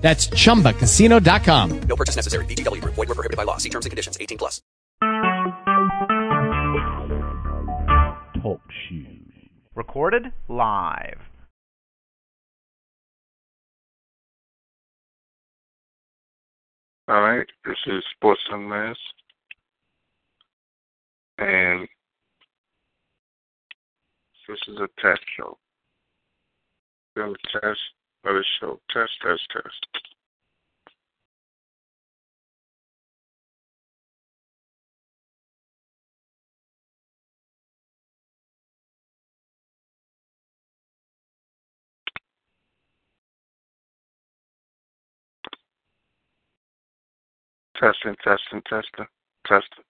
That's chumbacasino.com. No purchase necessary. VGW Group. Void were prohibited by law. See terms and conditions. 18 plus. Talk shoes. Recorded live. All right, this is Sports Unmasked. And this is a test show. Another test, another show. Test, test, test. Testing, testing, testing, testing.